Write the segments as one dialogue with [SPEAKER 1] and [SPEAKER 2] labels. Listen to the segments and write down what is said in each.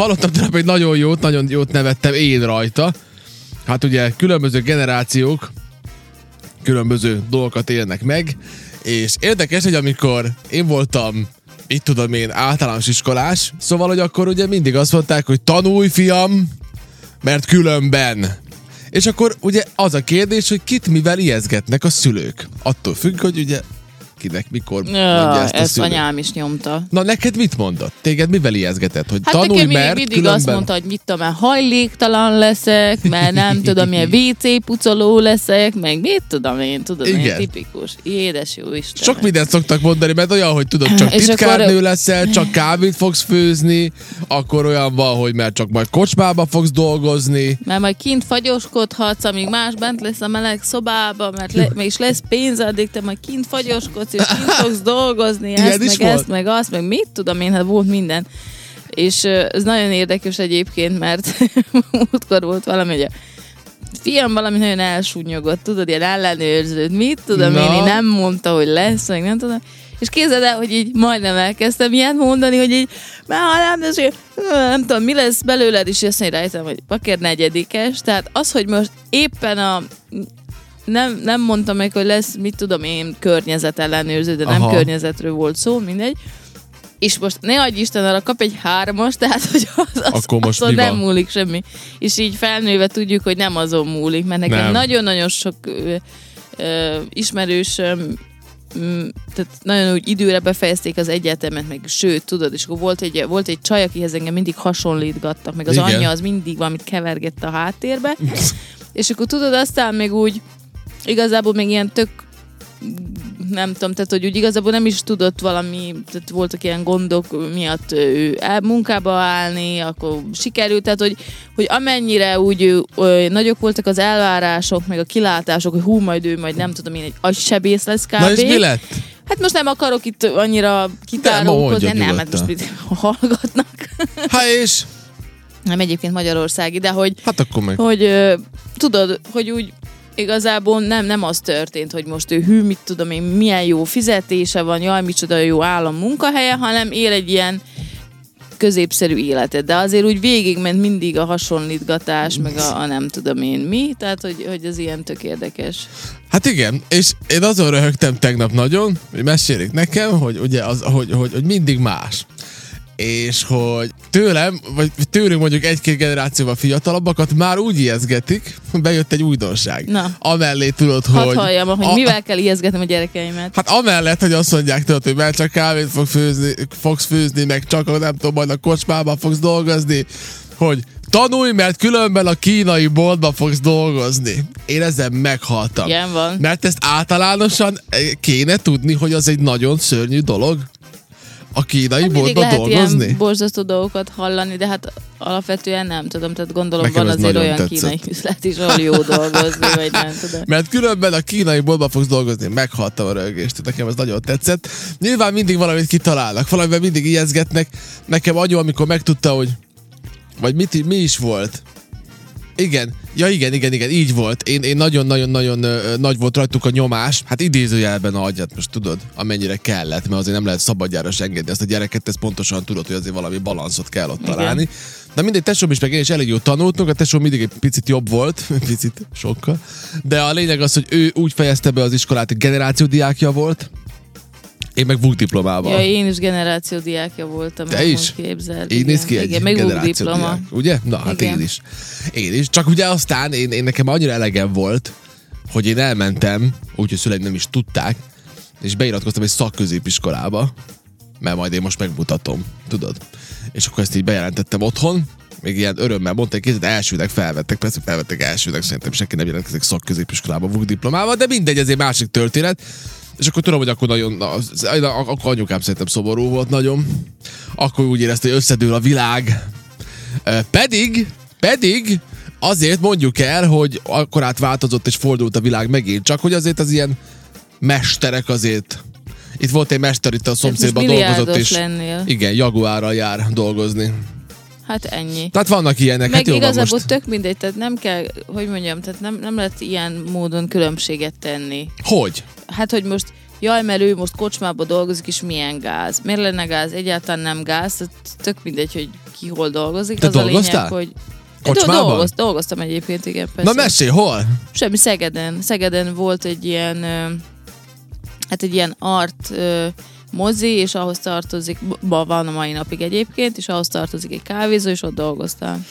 [SPEAKER 1] hallottam tegnap egy nagyon jót, nagyon jót nevettem én rajta. Hát ugye különböző generációk különböző dolgokat élnek meg, és érdekes, hogy amikor én voltam itt tudom én, általános iskolás, szóval, hogy akkor ugye mindig azt mondták, hogy tanulj, fiam, mert különben. És akkor ugye az a kérdés, hogy kit mivel ijeszgetnek a szülők. Attól függ, hogy ugye kinek, mikor
[SPEAKER 2] Ja,
[SPEAKER 1] mondja ezt a
[SPEAKER 2] ezt
[SPEAKER 1] szülő.
[SPEAKER 2] anyám is nyomta.
[SPEAKER 1] Na neked mit mondott? Téged mivel ijeszgetett? Hogy
[SPEAKER 2] Hát
[SPEAKER 1] tanulj,
[SPEAKER 2] nekem
[SPEAKER 1] mert
[SPEAKER 2] mindig
[SPEAKER 1] különben...
[SPEAKER 2] azt mondta, hogy mit tudom, én, hajléktalan leszek, mert nem tudom, milyen WC pucoló leszek, meg mit tudom én, tudod,
[SPEAKER 1] Igen.
[SPEAKER 2] ilyen tipikus. Édes jó Isten.
[SPEAKER 1] Sok mindent szoktak mondani, mert olyan, hogy tudod, csak titkárnő
[SPEAKER 2] akkor-
[SPEAKER 1] leszel, csak kávét fogsz főzni, akkor olyan van, hogy mert csak majd kocsmába fogsz dolgozni.
[SPEAKER 2] Mert majd kint fagyoskodhatsz, amíg más bent lesz a meleg szobába, mert le, mégis lesz pénz, addig te majd kint fagyoskodsz, és kint fogsz dolgozni, ezt,
[SPEAKER 1] is
[SPEAKER 2] meg
[SPEAKER 1] volt?
[SPEAKER 2] ezt, meg azt, meg mit tudom én, hát volt minden. És ez nagyon érdekes egyébként, mert múltkor volt valami, hogy a fiam valami nagyon elsúnyogott, tudod, ilyen ellenőrződ, mit tudom
[SPEAKER 1] Na.
[SPEAKER 2] én, én nem mondta, hogy lesz, meg nem tudom. És képzeld el, hogy így majdnem elkezdtem ilyet mondani, hogy így, ha nem, így, nem tudom, mi lesz belőled, és azt mondja rajtam, hogy pakér negyedikes. Tehát az, hogy most éppen a nem, nem mondtam meg, hogy lesz, mit tudom én, környezet ellenőrző, de nem
[SPEAKER 1] Aha.
[SPEAKER 2] környezetről volt szó, mindegy. És most ne adj Isten, arra kap egy hármas, tehát hogy az, az,
[SPEAKER 1] Akkor most
[SPEAKER 2] azon nem múlik semmi. És így felnőve tudjuk, hogy nem azon múlik, mert nekem
[SPEAKER 1] Nem.
[SPEAKER 2] nagyon-nagyon sok ö, ö, ismerősöm mm, tehát nagyon úgy időre befejezték az egyetemet, meg sőt, tudod, és akkor volt egy, volt egy csaj, akihez engem mindig hasonlítgattak, meg az
[SPEAKER 1] Igen.
[SPEAKER 2] anyja az mindig valamit kevergette a háttérbe, és akkor tudod, aztán még úgy igazából még ilyen tök nem tudom, tehát hogy úgy igazából nem is tudott valami, tehát voltak ilyen gondok miatt ő el, munkába állni, akkor sikerült, tehát hogy, hogy amennyire úgy ö, nagyok voltak az elvárások, meg a kilátások, hogy hú, majd ő majd nem tudom én, egy agysebész lesz kb.
[SPEAKER 1] Na és mi lett?
[SPEAKER 2] Hát most nem akarok itt annyira kitárulkozni, nem, hát most mit hallgatnak.
[SPEAKER 1] Hát és?
[SPEAKER 2] Nem egyébként Magyarországi, de hogy
[SPEAKER 1] Hát akkor meg.
[SPEAKER 2] hogy ö, tudod, hogy úgy igazából nem, nem az történt, hogy most ő hű, mit tudom én, milyen jó fizetése van, jaj, micsoda jó állam munkahelye, hanem él egy ilyen középszerű életet, de azért úgy végigment mindig a hasonlítgatás, meg a, a nem tudom én mi, tehát hogy, hogy ez ilyen tök érdekes.
[SPEAKER 1] Hát igen, és én azon röhögtem tegnap nagyon, hogy mesélik nekem, hogy ugye az, hogy, hogy, hogy mindig más. És hogy tőlem, vagy tőlünk mondjuk egy-két generációval fiatalabbakat már úgy ijeszgetik, bejött egy újdonság.
[SPEAKER 2] Na.
[SPEAKER 1] Amellé tudod,
[SPEAKER 2] Hadd
[SPEAKER 1] hogy...
[SPEAKER 2] halljam, hogy
[SPEAKER 1] a-
[SPEAKER 2] mivel kell ijeszgetnem a gyerekeimet.
[SPEAKER 1] Hát amellett, hogy azt mondják tudod, hogy már csak kávét fog főzni, fogsz főzni, meg csak nem tudom, majd a kocsmában fogsz dolgozni, hogy tanulj, mert különben a kínai boltban fogsz dolgozni. Én ezen meghaltam.
[SPEAKER 2] Ilyen van.
[SPEAKER 1] Mert ezt általánosan eh, kéne tudni, hogy az egy nagyon szörnyű dolog. A kínai
[SPEAKER 2] Hát
[SPEAKER 1] boltban
[SPEAKER 2] lehet
[SPEAKER 1] dolgozni.
[SPEAKER 2] ilyen borzasztó dolgokat hallani, de hát alapvetően nem tudom, tehát gondolom
[SPEAKER 1] Nekem
[SPEAKER 2] van azért olyan
[SPEAKER 1] tetszett.
[SPEAKER 2] kínai üzlet is, ahol jó dolgozni, vagy nem tudom.
[SPEAKER 1] Mert különben a kínai boltban fogsz dolgozni. Meghaltam a rögést, nekem ez nagyon tetszett. Nyilván mindig valamit kitalálnak, valamivel mindig ijeszgetnek. Nekem agyu, amikor megtudta, hogy vagy mit, mi is volt. Igen, ja igen, igen, igen, így volt. Én, én nagyon-nagyon-nagyon nagy volt rajtuk a nyomás. Hát idézőjelben a agyat, most tudod, amennyire kellett, mert azért nem lehet szabadjára engedni ezt a gyereket, ez pontosan tudod, hogy azért valami balanszot kell ott
[SPEAKER 2] Igen.
[SPEAKER 1] találni. De mindegy, tesóm is meg én is elég jól tanultunk, a tesóm mindig egy picit jobb volt, picit sokkal. De a lényeg az, hogy ő úgy fejezte be az iskolát, hogy generációdiákja volt, én meg VUK diplomával.
[SPEAKER 2] Ja, én is generáció diákja voltam.
[SPEAKER 1] Te is?
[SPEAKER 2] Képzeld.
[SPEAKER 1] Így néz ki egy
[SPEAKER 2] igen, meg új diploma.
[SPEAKER 1] generációdiák, ugye? Na, hát
[SPEAKER 2] Igen.
[SPEAKER 1] én is. Én is. Csak ugye aztán én, én nekem annyira elegem volt, hogy én elmentem, úgyhogy szüleim nem is tudták, és beiratkoztam egy szakközépiskolába, mert majd én most megmutatom, tudod. És akkor ezt így bejelentettem otthon, még ilyen örömmel mondták, hogy elsőnek felvettek, persze felvettek elsőnek, szerintem senki nem jelentkezik szakközépiskolába VUK diplomával, de mindegy, ez egy másik történet. És akkor tudom, hogy akkor nagyon, az- akkor anyukám szerintem szomorú volt nagyon. Akkor úgy érezte, hogy összedől a világ. Pedig, pedig azért mondjuk el, hogy akkor átváltozott és fordult a világ megint, csak hogy azért az ilyen mesterek azért itt volt egy mester itt a szomszédban dolgozott, és
[SPEAKER 2] lennél.
[SPEAKER 1] igen, Jaguárral jár dolgozni.
[SPEAKER 2] Hát ennyi.
[SPEAKER 1] Tehát vannak ilyenek,
[SPEAKER 2] Meg
[SPEAKER 1] hát jó van
[SPEAKER 2] igazából
[SPEAKER 1] most.
[SPEAKER 2] tök mindegy, tehát nem kell, hogy mondjam, tehát nem, nem lehet ilyen módon különbséget tenni.
[SPEAKER 1] Hogy?
[SPEAKER 2] Hát, hogy most jaj, mert ő most kocsmába dolgozik, és milyen gáz. Miért lenne gáz? Egyáltalán nem gáz, tehát tök mindegy, hogy ki hol dolgozik.
[SPEAKER 1] Te
[SPEAKER 2] az a lényeg,
[SPEAKER 1] dolgoztál?
[SPEAKER 2] hogy
[SPEAKER 1] Kocsmában?
[SPEAKER 2] Dolgoz, dolgoztam egyébként, igen, persze.
[SPEAKER 1] Na mesélj, hol?
[SPEAKER 2] Semmi, Szegeden. Szegeden volt egy ilyen, hát egy ilyen art mozi, és ahhoz tartozik, ma van a mai napig egyébként, és ahhoz tartozik egy kávézó, és ott dolgoztam.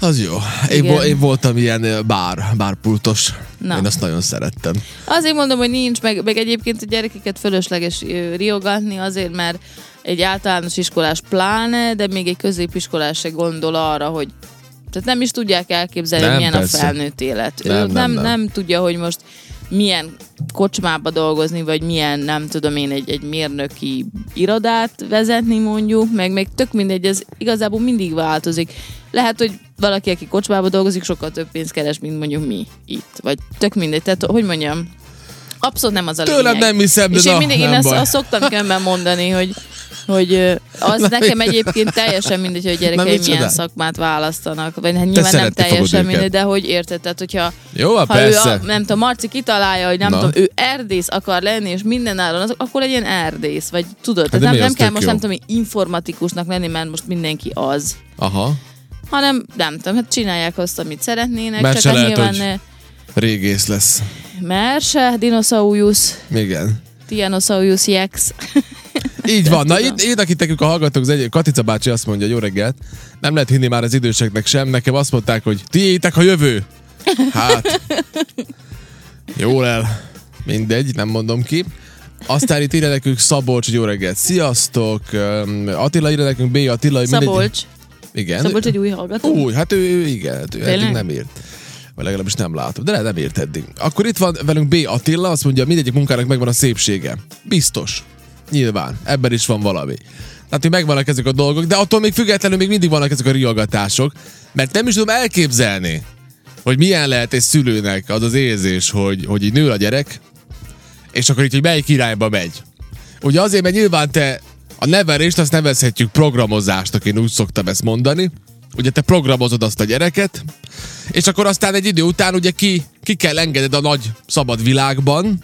[SPEAKER 1] Az jó. Én, vo- én voltam ilyen bár, bárpultos.
[SPEAKER 2] Na.
[SPEAKER 1] Én azt nagyon szerettem.
[SPEAKER 2] Azért mondom, hogy nincs, meg, meg egyébként a gyerekeket fölösleges riogatni, azért, mert egy általános iskolás pláne, de még egy középiskolás se gondol arra, hogy tehát nem is tudják elképzelni,
[SPEAKER 1] Nem,
[SPEAKER 2] milyen
[SPEAKER 1] persze.
[SPEAKER 2] a felnőtt élet.
[SPEAKER 1] Nem,
[SPEAKER 2] ő
[SPEAKER 1] nem,
[SPEAKER 2] nem,
[SPEAKER 1] nem.
[SPEAKER 2] nem tudja, hogy most milyen kocsmába dolgozni, vagy milyen, nem tudom én, egy, egy mérnöki irodát vezetni mondjuk, meg még tök mindegy, ez igazából mindig változik. Lehet, hogy valaki, aki kocsmába dolgozik, sokkal több pénzt keres, mint mondjuk mi itt. Vagy tök mindegy. Tehát, hogy mondjam, abszolút nem az a
[SPEAKER 1] Tőlem
[SPEAKER 2] lényeg.
[SPEAKER 1] nem hiszem, de
[SPEAKER 2] És én
[SPEAKER 1] na,
[SPEAKER 2] mindig én
[SPEAKER 1] nem
[SPEAKER 2] ezt, azt szoktam különben mondani, hogy hogy az
[SPEAKER 1] Na,
[SPEAKER 2] nekem egyébként teljesen mindegy, hogy a
[SPEAKER 1] Na,
[SPEAKER 2] gyerekeim
[SPEAKER 1] micsoda?
[SPEAKER 2] milyen szakmát választanak. Vagy hát nyilván nem teljesen mindegy, de hogy érted, tehát hogyha
[SPEAKER 1] Jó, hát
[SPEAKER 2] ha
[SPEAKER 1] persze.
[SPEAKER 2] ő, a, nem tudom, Marci kitalálja, hogy nem
[SPEAKER 1] Na.
[SPEAKER 2] tudom, ő erdész akar lenni, és mindenáron, az, akkor legyen erdész, vagy tudod,
[SPEAKER 1] Hát
[SPEAKER 2] tehát nem, nem kell
[SPEAKER 1] tök
[SPEAKER 2] most
[SPEAKER 1] jó.
[SPEAKER 2] nem tudom, informatikusnak lenni, mert most mindenki az,
[SPEAKER 1] Aha.
[SPEAKER 2] hanem nem tudom, hát csinálják azt, amit szeretnének,
[SPEAKER 1] Mert
[SPEAKER 2] csak
[SPEAKER 1] se
[SPEAKER 2] hát
[SPEAKER 1] lehet,
[SPEAKER 2] nyilván
[SPEAKER 1] hogy- Régész lesz.
[SPEAKER 2] Merse, dinosaurus,
[SPEAKER 1] Igen.
[SPEAKER 2] Tyrannosaurus Rex.
[SPEAKER 1] Így van. Na, itt érdekítek nekünk a hallgatók, az egy, Katica bácsi azt mondja, jó reggelt, nem lehet hinni már az időseknek sem, nekem azt mondták, hogy tiétek a jövő. Hát, jól el. Mindegy, nem mondom ki. Aztán itt írja nekünk Szabolcs, hogy jó reggelt, sziasztok. Attila írja nekünk, B. Attila, mindegy.
[SPEAKER 2] Szabolcs.
[SPEAKER 1] Igen.
[SPEAKER 2] Szabolcs egy új hallgató?
[SPEAKER 1] Úgy, hát ő, ő igen, hát ő eddig nem írt. Vagy legalábbis nem látom, de nem írt eddig. Akkor itt van velünk B. Attila, azt mondja, mindegyik munkának megvan a szépsége. Biztos. Nyilván. Ebben is van valami. Tehát, hogy megvannak ezek a dolgok, de attól még függetlenül még mindig vannak ezek a riogatások, mert nem is tudom elképzelni, hogy milyen lehet egy szülőnek az az érzés, hogy, hogy így nő a gyerek, és akkor így, hogy melyik irányba megy. Ugye azért, mert nyilván te a nevelést azt nevezhetjük programozásnak, én úgy szoktam ezt mondani. Ugye te programozod azt a gyereket, és akkor aztán egy idő után ugye ki, ki kell engeded a nagy szabad világban,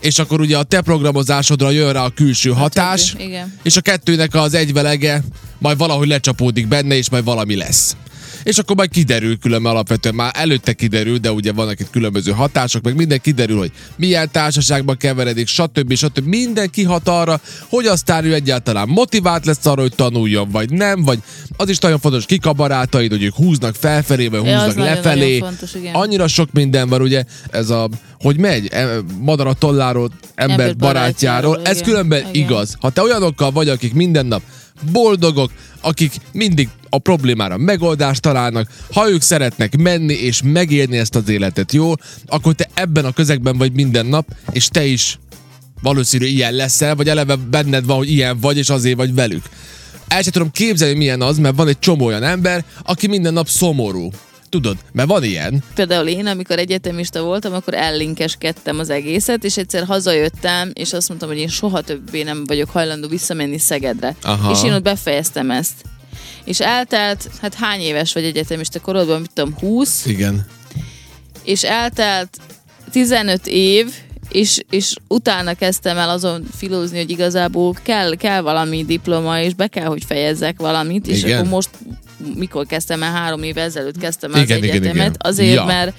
[SPEAKER 1] és akkor ugye a te programozásodra jön rá a külső hatás,
[SPEAKER 2] többi, igen.
[SPEAKER 1] és a kettőnek az egyvelege majd valahogy lecsapódik benne, és majd valami lesz. És akkor majd kiderül különben alapvetően, már előtte kiderül, de ugye vannak itt különböző hatások, meg minden kiderül, hogy milyen társaságban keveredik, stb. stb. Minden kihat arra, hogy aztán ő egyáltalán motivált lesz arra, hogy tanuljon, vagy nem, vagy az is nagyon fontos, kik a barátaid, hogy ők húznak felfelé, vagy
[SPEAKER 2] Ja, az
[SPEAKER 1] húznak
[SPEAKER 2] nagyon-nagyon
[SPEAKER 1] lefelé.
[SPEAKER 2] fontos, igen.
[SPEAKER 1] Annyira sok minden van, ugye, ez a, hogy megy, e, madara tolláról, ember
[SPEAKER 2] Ember
[SPEAKER 1] barátjáról,
[SPEAKER 2] barátjáról,
[SPEAKER 1] ez
[SPEAKER 2] igen.
[SPEAKER 1] különben
[SPEAKER 2] Igen.
[SPEAKER 1] igaz. Ha te olyanokkal vagy, akik minden nap boldogok, akik mindig a problémára megoldást találnak, ha ők szeretnek menni és megélni ezt az életet jól, akkor te ebben a közegben vagy minden nap, és te is valószínű ilyen leszel, vagy eleve benned van, hogy ilyen vagy, és azért vagy velük. El sem tudom képzelni, milyen az, mert van egy csomó olyan ember, aki minden nap szomorú. Tudod, mert van ilyen.
[SPEAKER 2] Például én, amikor egyetemista voltam, akkor ellinkeskedtem az egészet, és egyszer hazajöttem, és azt mondtam, hogy én soha többé nem vagyok hajlandó visszamenni Szegedre.
[SPEAKER 1] Aha.
[SPEAKER 2] És én ott befejeztem ezt. És eltelt, hát hány éves vagy egyetemista korodban, mit tudom, 20,
[SPEAKER 1] Igen.
[SPEAKER 2] és eltelt 15 év, és, és utána kezdtem el azon filózni, hogy igazából kell, kell valami diploma, és be kell, hogy fejezzek valamit, és
[SPEAKER 1] Igen.
[SPEAKER 2] akkor most mikor kezdtem el, három év ezelőtt kezdtem el
[SPEAKER 1] Igen,
[SPEAKER 2] az
[SPEAKER 1] igen,
[SPEAKER 2] egyetemet,
[SPEAKER 1] igen.
[SPEAKER 2] azért,
[SPEAKER 1] Ja.
[SPEAKER 2] mert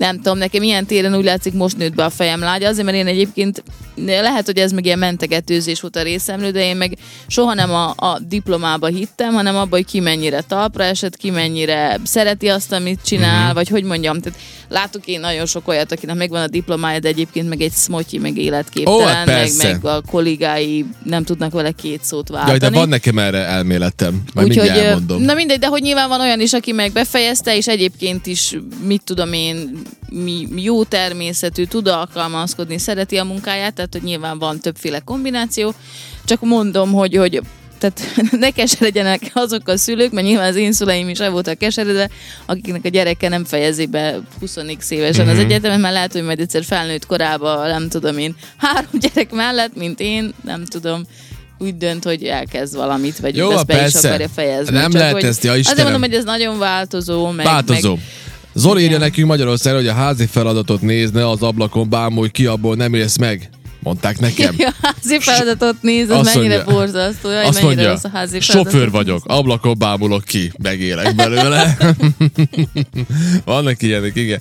[SPEAKER 2] nem tudom, nekem ilyen téren úgy látszik, most nőtt be a fejem lágya, azért, mert én egyébként lehet, hogy ez meg ilyen mentegetőzés volt a részemről, de én meg soha nem a, a diplomába hittem, hanem abba, hogy ki mennyire talpra esett, ki mennyire szereti azt, amit csinál,
[SPEAKER 1] Mhm.
[SPEAKER 2] uh-huh. vagy hogy mondjam, tehát látok én nagyon sok olyat, akinek megvan a diplomája, de egyébként meg egy smotyi, meg
[SPEAKER 1] Ó,
[SPEAKER 2] életképtelen,
[SPEAKER 1] hát
[SPEAKER 2] meg, meg a kollégái nem tudnak vele két szót váltani.
[SPEAKER 1] Jaj, de van nekem erre elméletem. Majd
[SPEAKER 2] Úgyhogy,
[SPEAKER 1] elmondom.
[SPEAKER 2] na mindegy, de hogy nyilván van olyan is, aki meg befejezte, és egyébként is, mit tudom én, mi, jó természetű, tud alkalmazkodni, szereti a munkáját, tehát hogy nyilván van többféle kombináció. Csak mondom, hogy, hogy tehát ne keseredjenek azok a szülők, mert nyilván az én szüleim is el voltak keseredve, akiknek a gyereke nem fejezi be 20 évesen
[SPEAKER 1] Mhm.
[SPEAKER 2] az egyetemet, mert lehet, hogy majd egyszer felnőtt korában, nem tudom én, három gyerek mellett, mint én, nem tudom, úgy dönt, hogy elkezd valamit, vagy
[SPEAKER 1] Jó,
[SPEAKER 2] ezt be is
[SPEAKER 1] persze.
[SPEAKER 2] akarja fejezni.
[SPEAKER 1] Nem
[SPEAKER 2] Csak
[SPEAKER 1] lehet ezt, ja,
[SPEAKER 2] Azért
[SPEAKER 1] Istenem.
[SPEAKER 2] mondom, hogy ez nagyon változó, meg,
[SPEAKER 1] Változó.
[SPEAKER 2] meg
[SPEAKER 1] Zoli írja nekünk Magyarországon, hogy a házi feladatot nézne az ablakon, hogy ki abból nem élsz meg. Mondták nekem.
[SPEAKER 2] Ja, házi feladatot néz, az
[SPEAKER 1] Azt
[SPEAKER 2] mennyire
[SPEAKER 1] mondja-
[SPEAKER 2] borzasztó. Jaj,
[SPEAKER 1] Azt
[SPEAKER 2] mennyire
[SPEAKER 1] mondja,
[SPEAKER 2] rossz a házi feladat.
[SPEAKER 1] sofőr vagyok, ablakon bámulok ki, megélek belőle. Vannak ilyenek, igen.